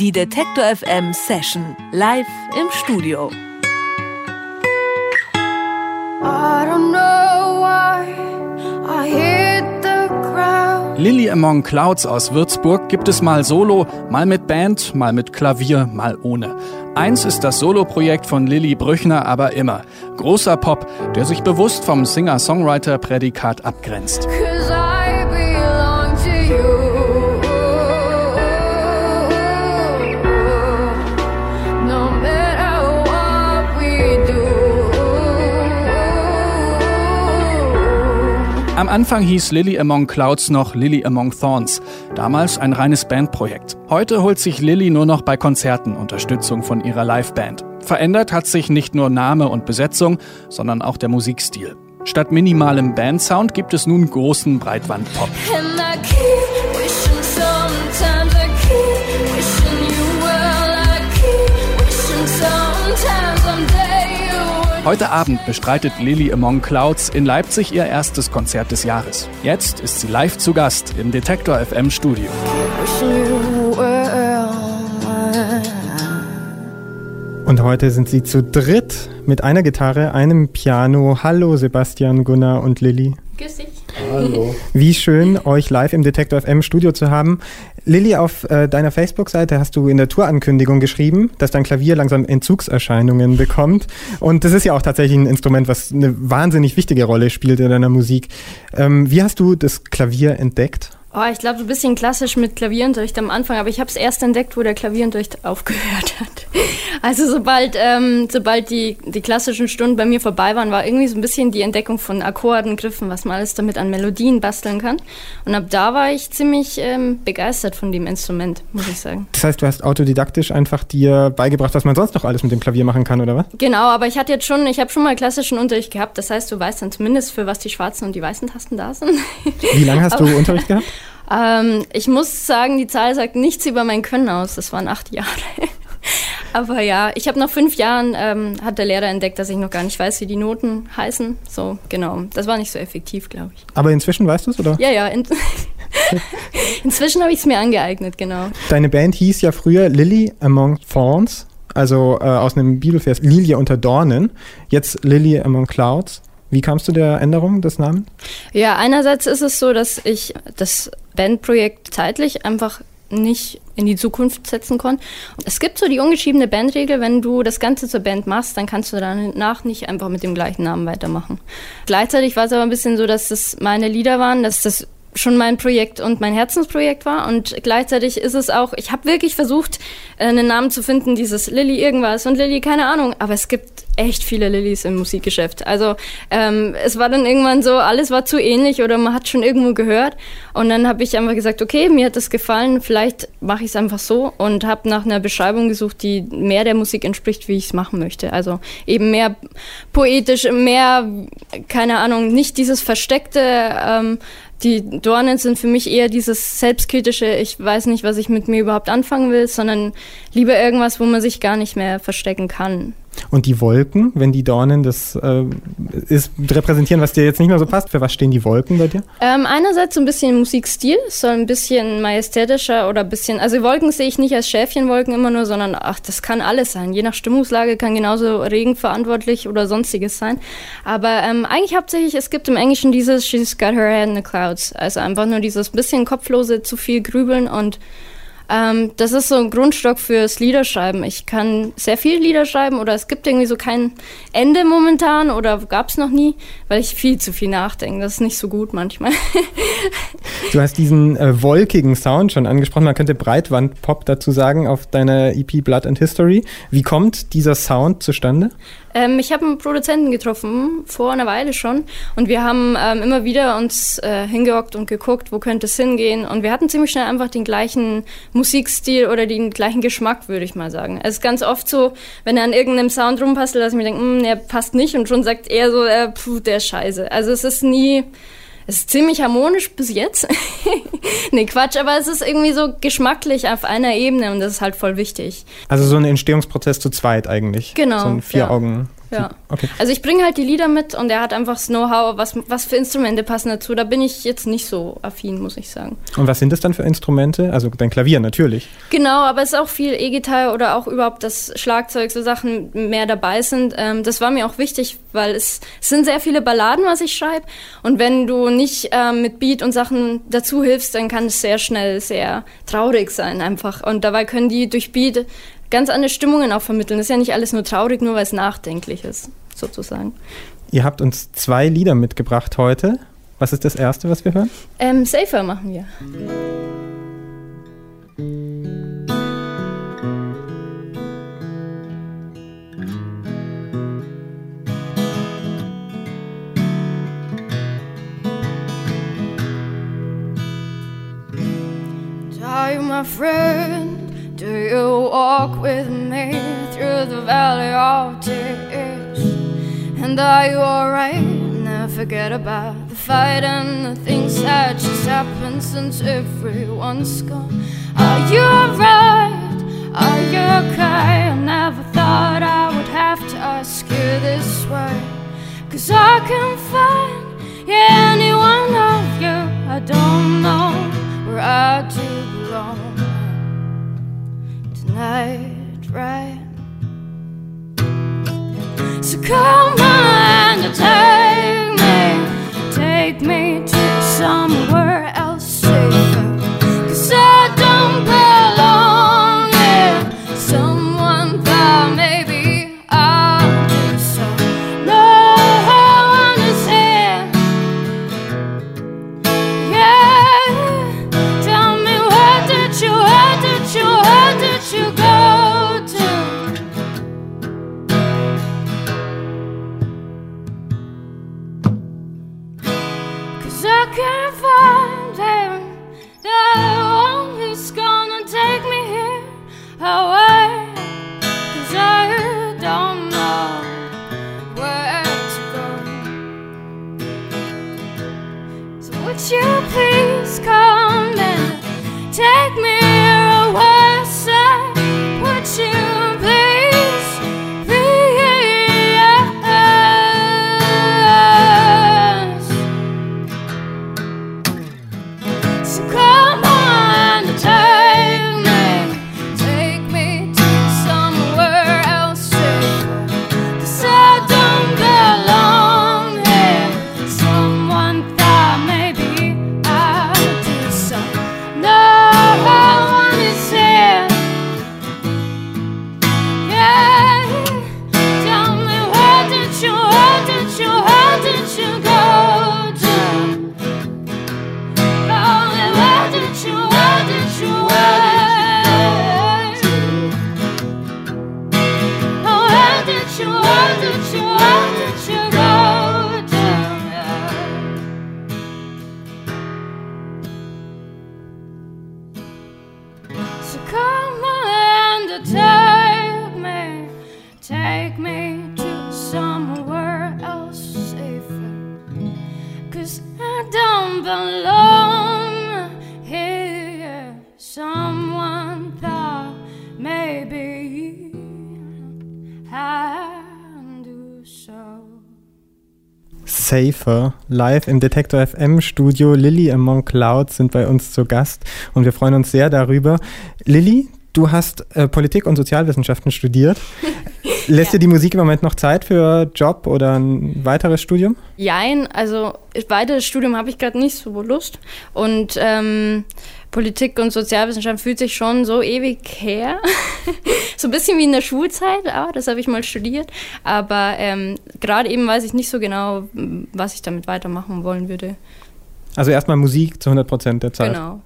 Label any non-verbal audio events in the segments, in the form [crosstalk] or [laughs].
Die Detektor FM Session live im Studio. Lily Among Clouds aus Würzburg gibt es mal solo, mal mit Band, mal mit Klavier, mal ohne. Eins ist das Soloprojekt von Lilly Brüchner aber immer. Großer Pop, der sich bewusst vom Singer-Songwriter-Prädikat abgrenzt. Am Anfang hieß Lily Among Clouds noch Lily Among Thorns, damals ein reines Bandprojekt. Heute holt sich Lily nur noch bei Konzerten Unterstützung von ihrer Liveband. Verändert hat sich nicht nur Name und Besetzung, sondern auch der Musikstil. Statt minimalem Bandsound gibt es nun großen Breitwandpop. Heute Abend bestreitet Lily Among Clouds in Leipzig ihr erstes Konzert des Jahres. Jetzt ist sie live zu Gast im Detektor FM Studio. Und heute sind sie zu dritt mit einer Gitarre, einem Piano. Hallo Sebastian, Gunnar und Lilly. Grüß. Hallo. Wie schön, euch live im Detektor FM Studio zu haben. Lilly, auf äh, deiner Facebook-Seite hast du in der Tourankündigung geschrieben, dass dein Klavier langsam Entzugserscheinungen bekommt. Und das ist ja auch tatsächlich ein Instrument, was eine wahnsinnig wichtige Rolle spielt in deiner Musik. Ähm, wie hast du das Klavier entdeckt? Oh, ich glaube, so ein bisschen klassisch mit Klavierunterricht am Anfang, aber ich habe es erst entdeckt, wo der Klavierunterricht [laughs] aufgehört hat. Also sobald, ähm, sobald die, die klassischen Stunden bei mir vorbei waren, war irgendwie so ein bisschen die Entdeckung von Akkorden, Griffen, was man alles damit an Melodien basteln kann. Und ab da war ich ziemlich ähm, begeistert von dem Instrument, muss ich sagen. Das heißt, du hast autodidaktisch einfach dir beigebracht, was man sonst noch alles mit dem Klavier machen kann, oder was? Genau, aber ich hatte jetzt schon, ich habe schon mal klassischen Unterricht gehabt. Das heißt, du weißt dann zumindest, für was die schwarzen und die weißen Tasten da sind. Wie lange hast du [laughs] Unterricht gehabt? Ähm, ich muss sagen, die Zahl sagt nichts über mein Können aus. Das waren acht Jahre. [laughs] Aber ja, ich habe nach fünf Jahren, ähm, hat der Lehrer entdeckt, dass ich noch gar nicht weiß, wie die Noten heißen. So, genau. Das war nicht so effektiv, glaube ich. Aber inzwischen weißt du es, oder? Ja, ja. In [laughs] inzwischen habe ich es mir angeeignet, genau. Deine Band hieß ja früher Lily Among Thorns, also äh, aus einem Bibelvers Lilie unter Dornen. Jetzt Lily Among Clouds. Wie kamst du der Änderung des Namens? Ja, einerseits ist es so, dass ich das Bandprojekt zeitlich einfach nicht in die Zukunft setzen konnte. Es gibt so die ungeschriebene Bandregel, wenn du das Ganze zur Band machst, dann kannst du danach nicht einfach mit dem gleichen Namen weitermachen. Gleichzeitig war es aber ein bisschen so, dass es meine Lieder waren, dass das schon mein Projekt und mein Herzensprojekt war und gleichzeitig ist es auch, ich habe wirklich versucht, äh, einen Namen zu finden, dieses Lilly irgendwas und Lilly keine Ahnung, aber es gibt echt viele Lillys im Musikgeschäft. Also ähm, es war dann irgendwann so, alles war zu ähnlich oder man hat schon irgendwo gehört. Und dann habe ich einfach gesagt, okay, mir hat das gefallen, vielleicht mache ich es einfach so und habe nach einer Beschreibung gesucht, die mehr der Musik entspricht, wie ich es machen möchte. Also eben mehr poetisch, mehr, keine Ahnung, nicht dieses versteckte. Ähm, die Dornen sind für mich eher dieses selbstkritische, ich weiß nicht, was ich mit mir überhaupt anfangen will, sondern lieber irgendwas, wo man sich gar nicht mehr verstecken kann. Und die Wolken, wenn die Dornen das äh, ist, repräsentieren, was dir jetzt nicht mehr so passt, für was stehen die Wolken bei dir? Ähm, einerseits so ein bisschen Musikstil, soll ein bisschen majestätischer oder ein bisschen, also Wolken sehe ich nicht als Schäfchenwolken immer nur, sondern ach, das kann alles sein. Je nach Stimmungslage kann genauso Regen verantwortlich oder sonstiges sein. Aber ähm, eigentlich hauptsächlich, es gibt im Englischen dieses She's got her head in the clouds. Also einfach nur dieses bisschen kopflose, zu viel grübeln und ähm, das ist so ein Grundstock fürs Liederschreiben. Ich kann sehr viel Lieder schreiben oder es gibt irgendwie so kein Ende momentan oder gab es noch nie, weil ich viel zu viel nachdenke. Das ist nicht so gut manchmal. du hast diesen äh, wolkigen Sound schon angesprochen. Man könnte Breitwandpop dazu sagen auf deiner EP Blood and History. Wie kommt dieser Sound zustande? Ähm, ich habe einen Produzenten getroffen, vor einer Weile schon. Und wir haben ähm, immer wieder uns äh, hingehockt und geguckt, wo könnte es hingehen. Und wir hatten ziemlich schnell einfach den gleichen Musikstil oder den gleichen Geschmack, würde ich mal sagen. Es ist ganz oft so, wenn er an irgendeinem Sound rumpasst, dass ich mir denke, hm, der passt nicht. Und schon sagt er so, äh, puh, der ist scheiße. Also es ist nie... Es ist ziemlich harmonisch bis jetzt. [laughs] nee, Quatsch, aber es ist irgendwie so geschmacklich auf einer Ebene und das ist halt voll wichtig. Also so ein Entstehungsprozess zu zweit eigentlich. Genau. So ein Vier-Augen. Ja. Ja. Okay. Also ich bringe halt die Lieder mit und er hat einfach das Know-how, was, was für Instrumente passen dazu. Da bin ich jetzt nicht so affin, muss ich sagen. Und was sind das dann für Instrumente? Also dein Klavier natürlich. Genau, aber es ist auch viel E-Gitarre oder auch überhaupt das Schlagzeug, so Sachen mehr dabei sind. Ähm, das war mir auch wichtig, weil es, es sind sehr viele Balladen, was ich schreibe. Und wenn du nicht ähm, mit Beat und Sachen dazu hilfst, dann kann es sehr schnell sehr traurig sein einfach. Und dabei können die durch Beat ganz andere Stimmungen auch vermitteln. Das ist ja nicht alles nur traurig, nur weil es nachdenklich ist, sozusagen. Ihr habt uns zwei Lieder mitgebracht heute. Was ist das erste, was wir hören? Ähm, Safer machen wir. You my friend? Do you walk with me through the valley of tears? And are you alright? Never forget about the fight and the things that just happened since everyone's gone. Are you alright? Are you okay? I never thought I would have to ask you this way. Cause I can't find any one of you. I don't know where I do belong tonight, right? So come on and take me, take me to somewhere Safer live im Detektor FM Studio. Lilly Among Clouds sind bei uns zu Gast und wir freuen uns sehr darüber. Lilly, du hast äh, Politik und Sozialwissenschaften studiert. [laughs] Lässt dir die Musik im Moment noch Zeit für Job oder ein weiteres Studium? Jein, also weiteres Studium habe ich gerade nicht so Lust. Und ähm, Politik und Sozialwissenschaft fühlt sich schon so ewig her. [laughs] so ein bisschen wie in der Schulzeit, ah, das habe ich mal studiert. Aber ähm, gerade eben weiß ich nicht so genau, was ich damit weitermachen wollen würde. Also erstmal Musik zu 100 Prozent der Zeit. Genau.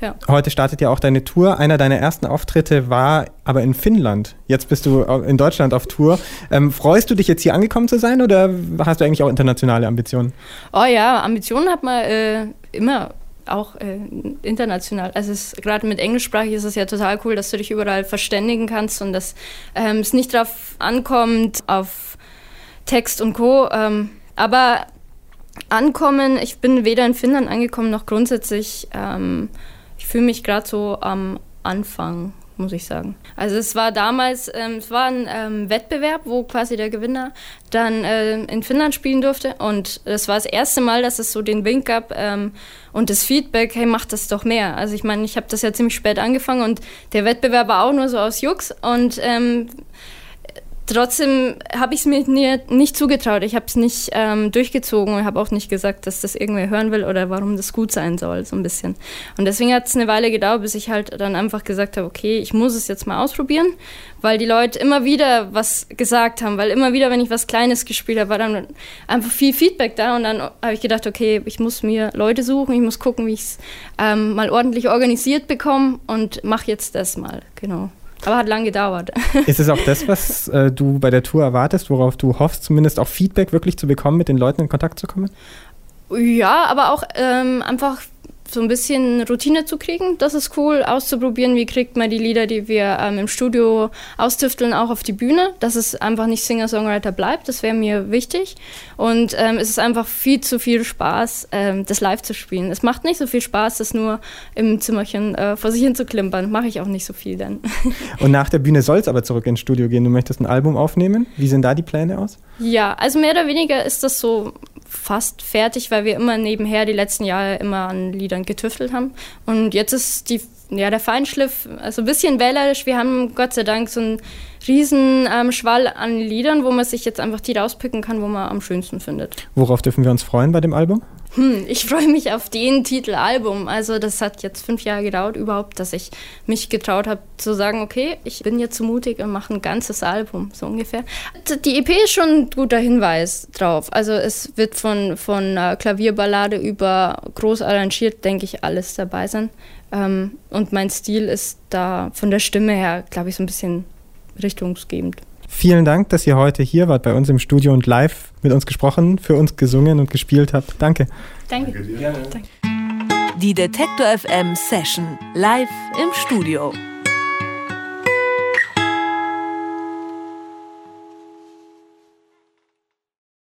Ja. Heute startet ja auch deine Tour. Einer deiner ersten Auftritte war aber in Finnland. Jetzt bist du in Deutschland auf Tour. Ähm, freust du dich jetzt hier angekommen zu sein oder hast du eigentlich auch internationale Ambitionen? Oh ja, Ambitionen hat man äh, immer auch äh, international. Also gerade mit englischsprachig ist es ja total cool, dass du dich überall verständigen kannst und dass ähm, es nicht darauf ankommt, auf Text und Co. Ähm, aber ankommen, ich bin weder in Finnland angekommen noch grundsätzlich. Ähm, ich fühle mich gerade so am Anfang muss ich sagen. Also es war damals, ähm, es war ein ähm, Wettbewerb, wo quasi der Gewinner dann äh, in Finnland spielen durfte und das war das erste Mal, dass es so den Wink gab ähm, und das Feedback, hey, mach das doch mehr. Also ich meine, ich habe das ja ziemlich spät angefangen und der Wettbewerb war auch nur so aus Jux und ähm, Trotzdem habe ich es mir nicht zugetraut. Ich habe es nicht ähm, durchgezogen und habe auch nicht gesagt, dass das irgendwer hören will oder warum das gut sein soll, so ein bisschen. Und deswegen hat es eine Weile gedauert, bis ich halt dann einfach gesagt habe, okay, ich muss es jetzt mal ausprobieren, weil die Leute immer wieder was gesagt haben, weil immer wieder, wenn ich was Kleines gespielt habe, war dann einfach viel Feedback da und dann habe ich gedacht, okay, ich muss mir Leute suchen, ich muss gucken, wie ich es ähm, mal ordentlich organisiert bekomme und mache jetzt das mal, genau. Aber hat lange gedauert. [laughs] Ist es auch das, was äh, du bei der Tour erwartest, worauf du hoffst, zumindest auch Feedback wirklich zu bekommen, mit den Leuten in Kontakt zu kommen? Ja, aber auch ähm, einfach so ein bisschen Routine zu kriegen. Das ist cool, auszuprobieren, wie kriegt man die Lieder, die wir ähm, im Studio austüfteln, auch auf die Bühne, dass es einfach nicht Singer-Songwriter bleibt. Das wäre mir wichtig. Und ähm, es ist einfach viel zu viel Spaß, ähm, das live zu spielen. Es macht nicht so viel Spaß, das nur im Zimmerchen äh, vor sich hin zu klimpern. Mache ich auch nicht so viel dann. [laughs] Und nach der Bühne soll es aber zurück ins Studio gehen. Du möchtest ein Album aufnehmen. Wie sehen da die Pläne aus? Ja, also mehr oder weniger ist das so fast fertig, weil wir immer nebenher die letzten Jahre immer an Liedern getüftelt haben. Und jetzt ist die, ja, der Feinschliff also ein bisschen wählerisch. Wir haben Gott sei Dank so einen riesen ähm, Schwall an Liedern, wo man sich jetzt einfach die rauspicken kann, wo man am schönsten findet. Worauf dürfen wir uns freuen bei dem Album? Hm, ich freue mich auf den Titel Album. Also das hat jetzt fünf Jahre gedauert überhaupt, dass ich mich getraut habe zu sagen, okay, ich bin jetzt so mutig und mache ein ganzes Album, so ungefähr. Die EP ist schon ein guter Hinweis drauf. Also es wird von, von äh, Klavierballade über groß arrangiert, denke ich, alles dabei sein. Ähm, und mein Stil ist da von der Stimme her, glaube ich, so ein bisschen richtungsgebend. Vielen Dank, dass ihr heute hier wart bei uns im Studio und live mit uns gesprochen, für uns gesungen und gespielt habt. Danke. Danke. Danke. Die Detektor FM Session live im Studio.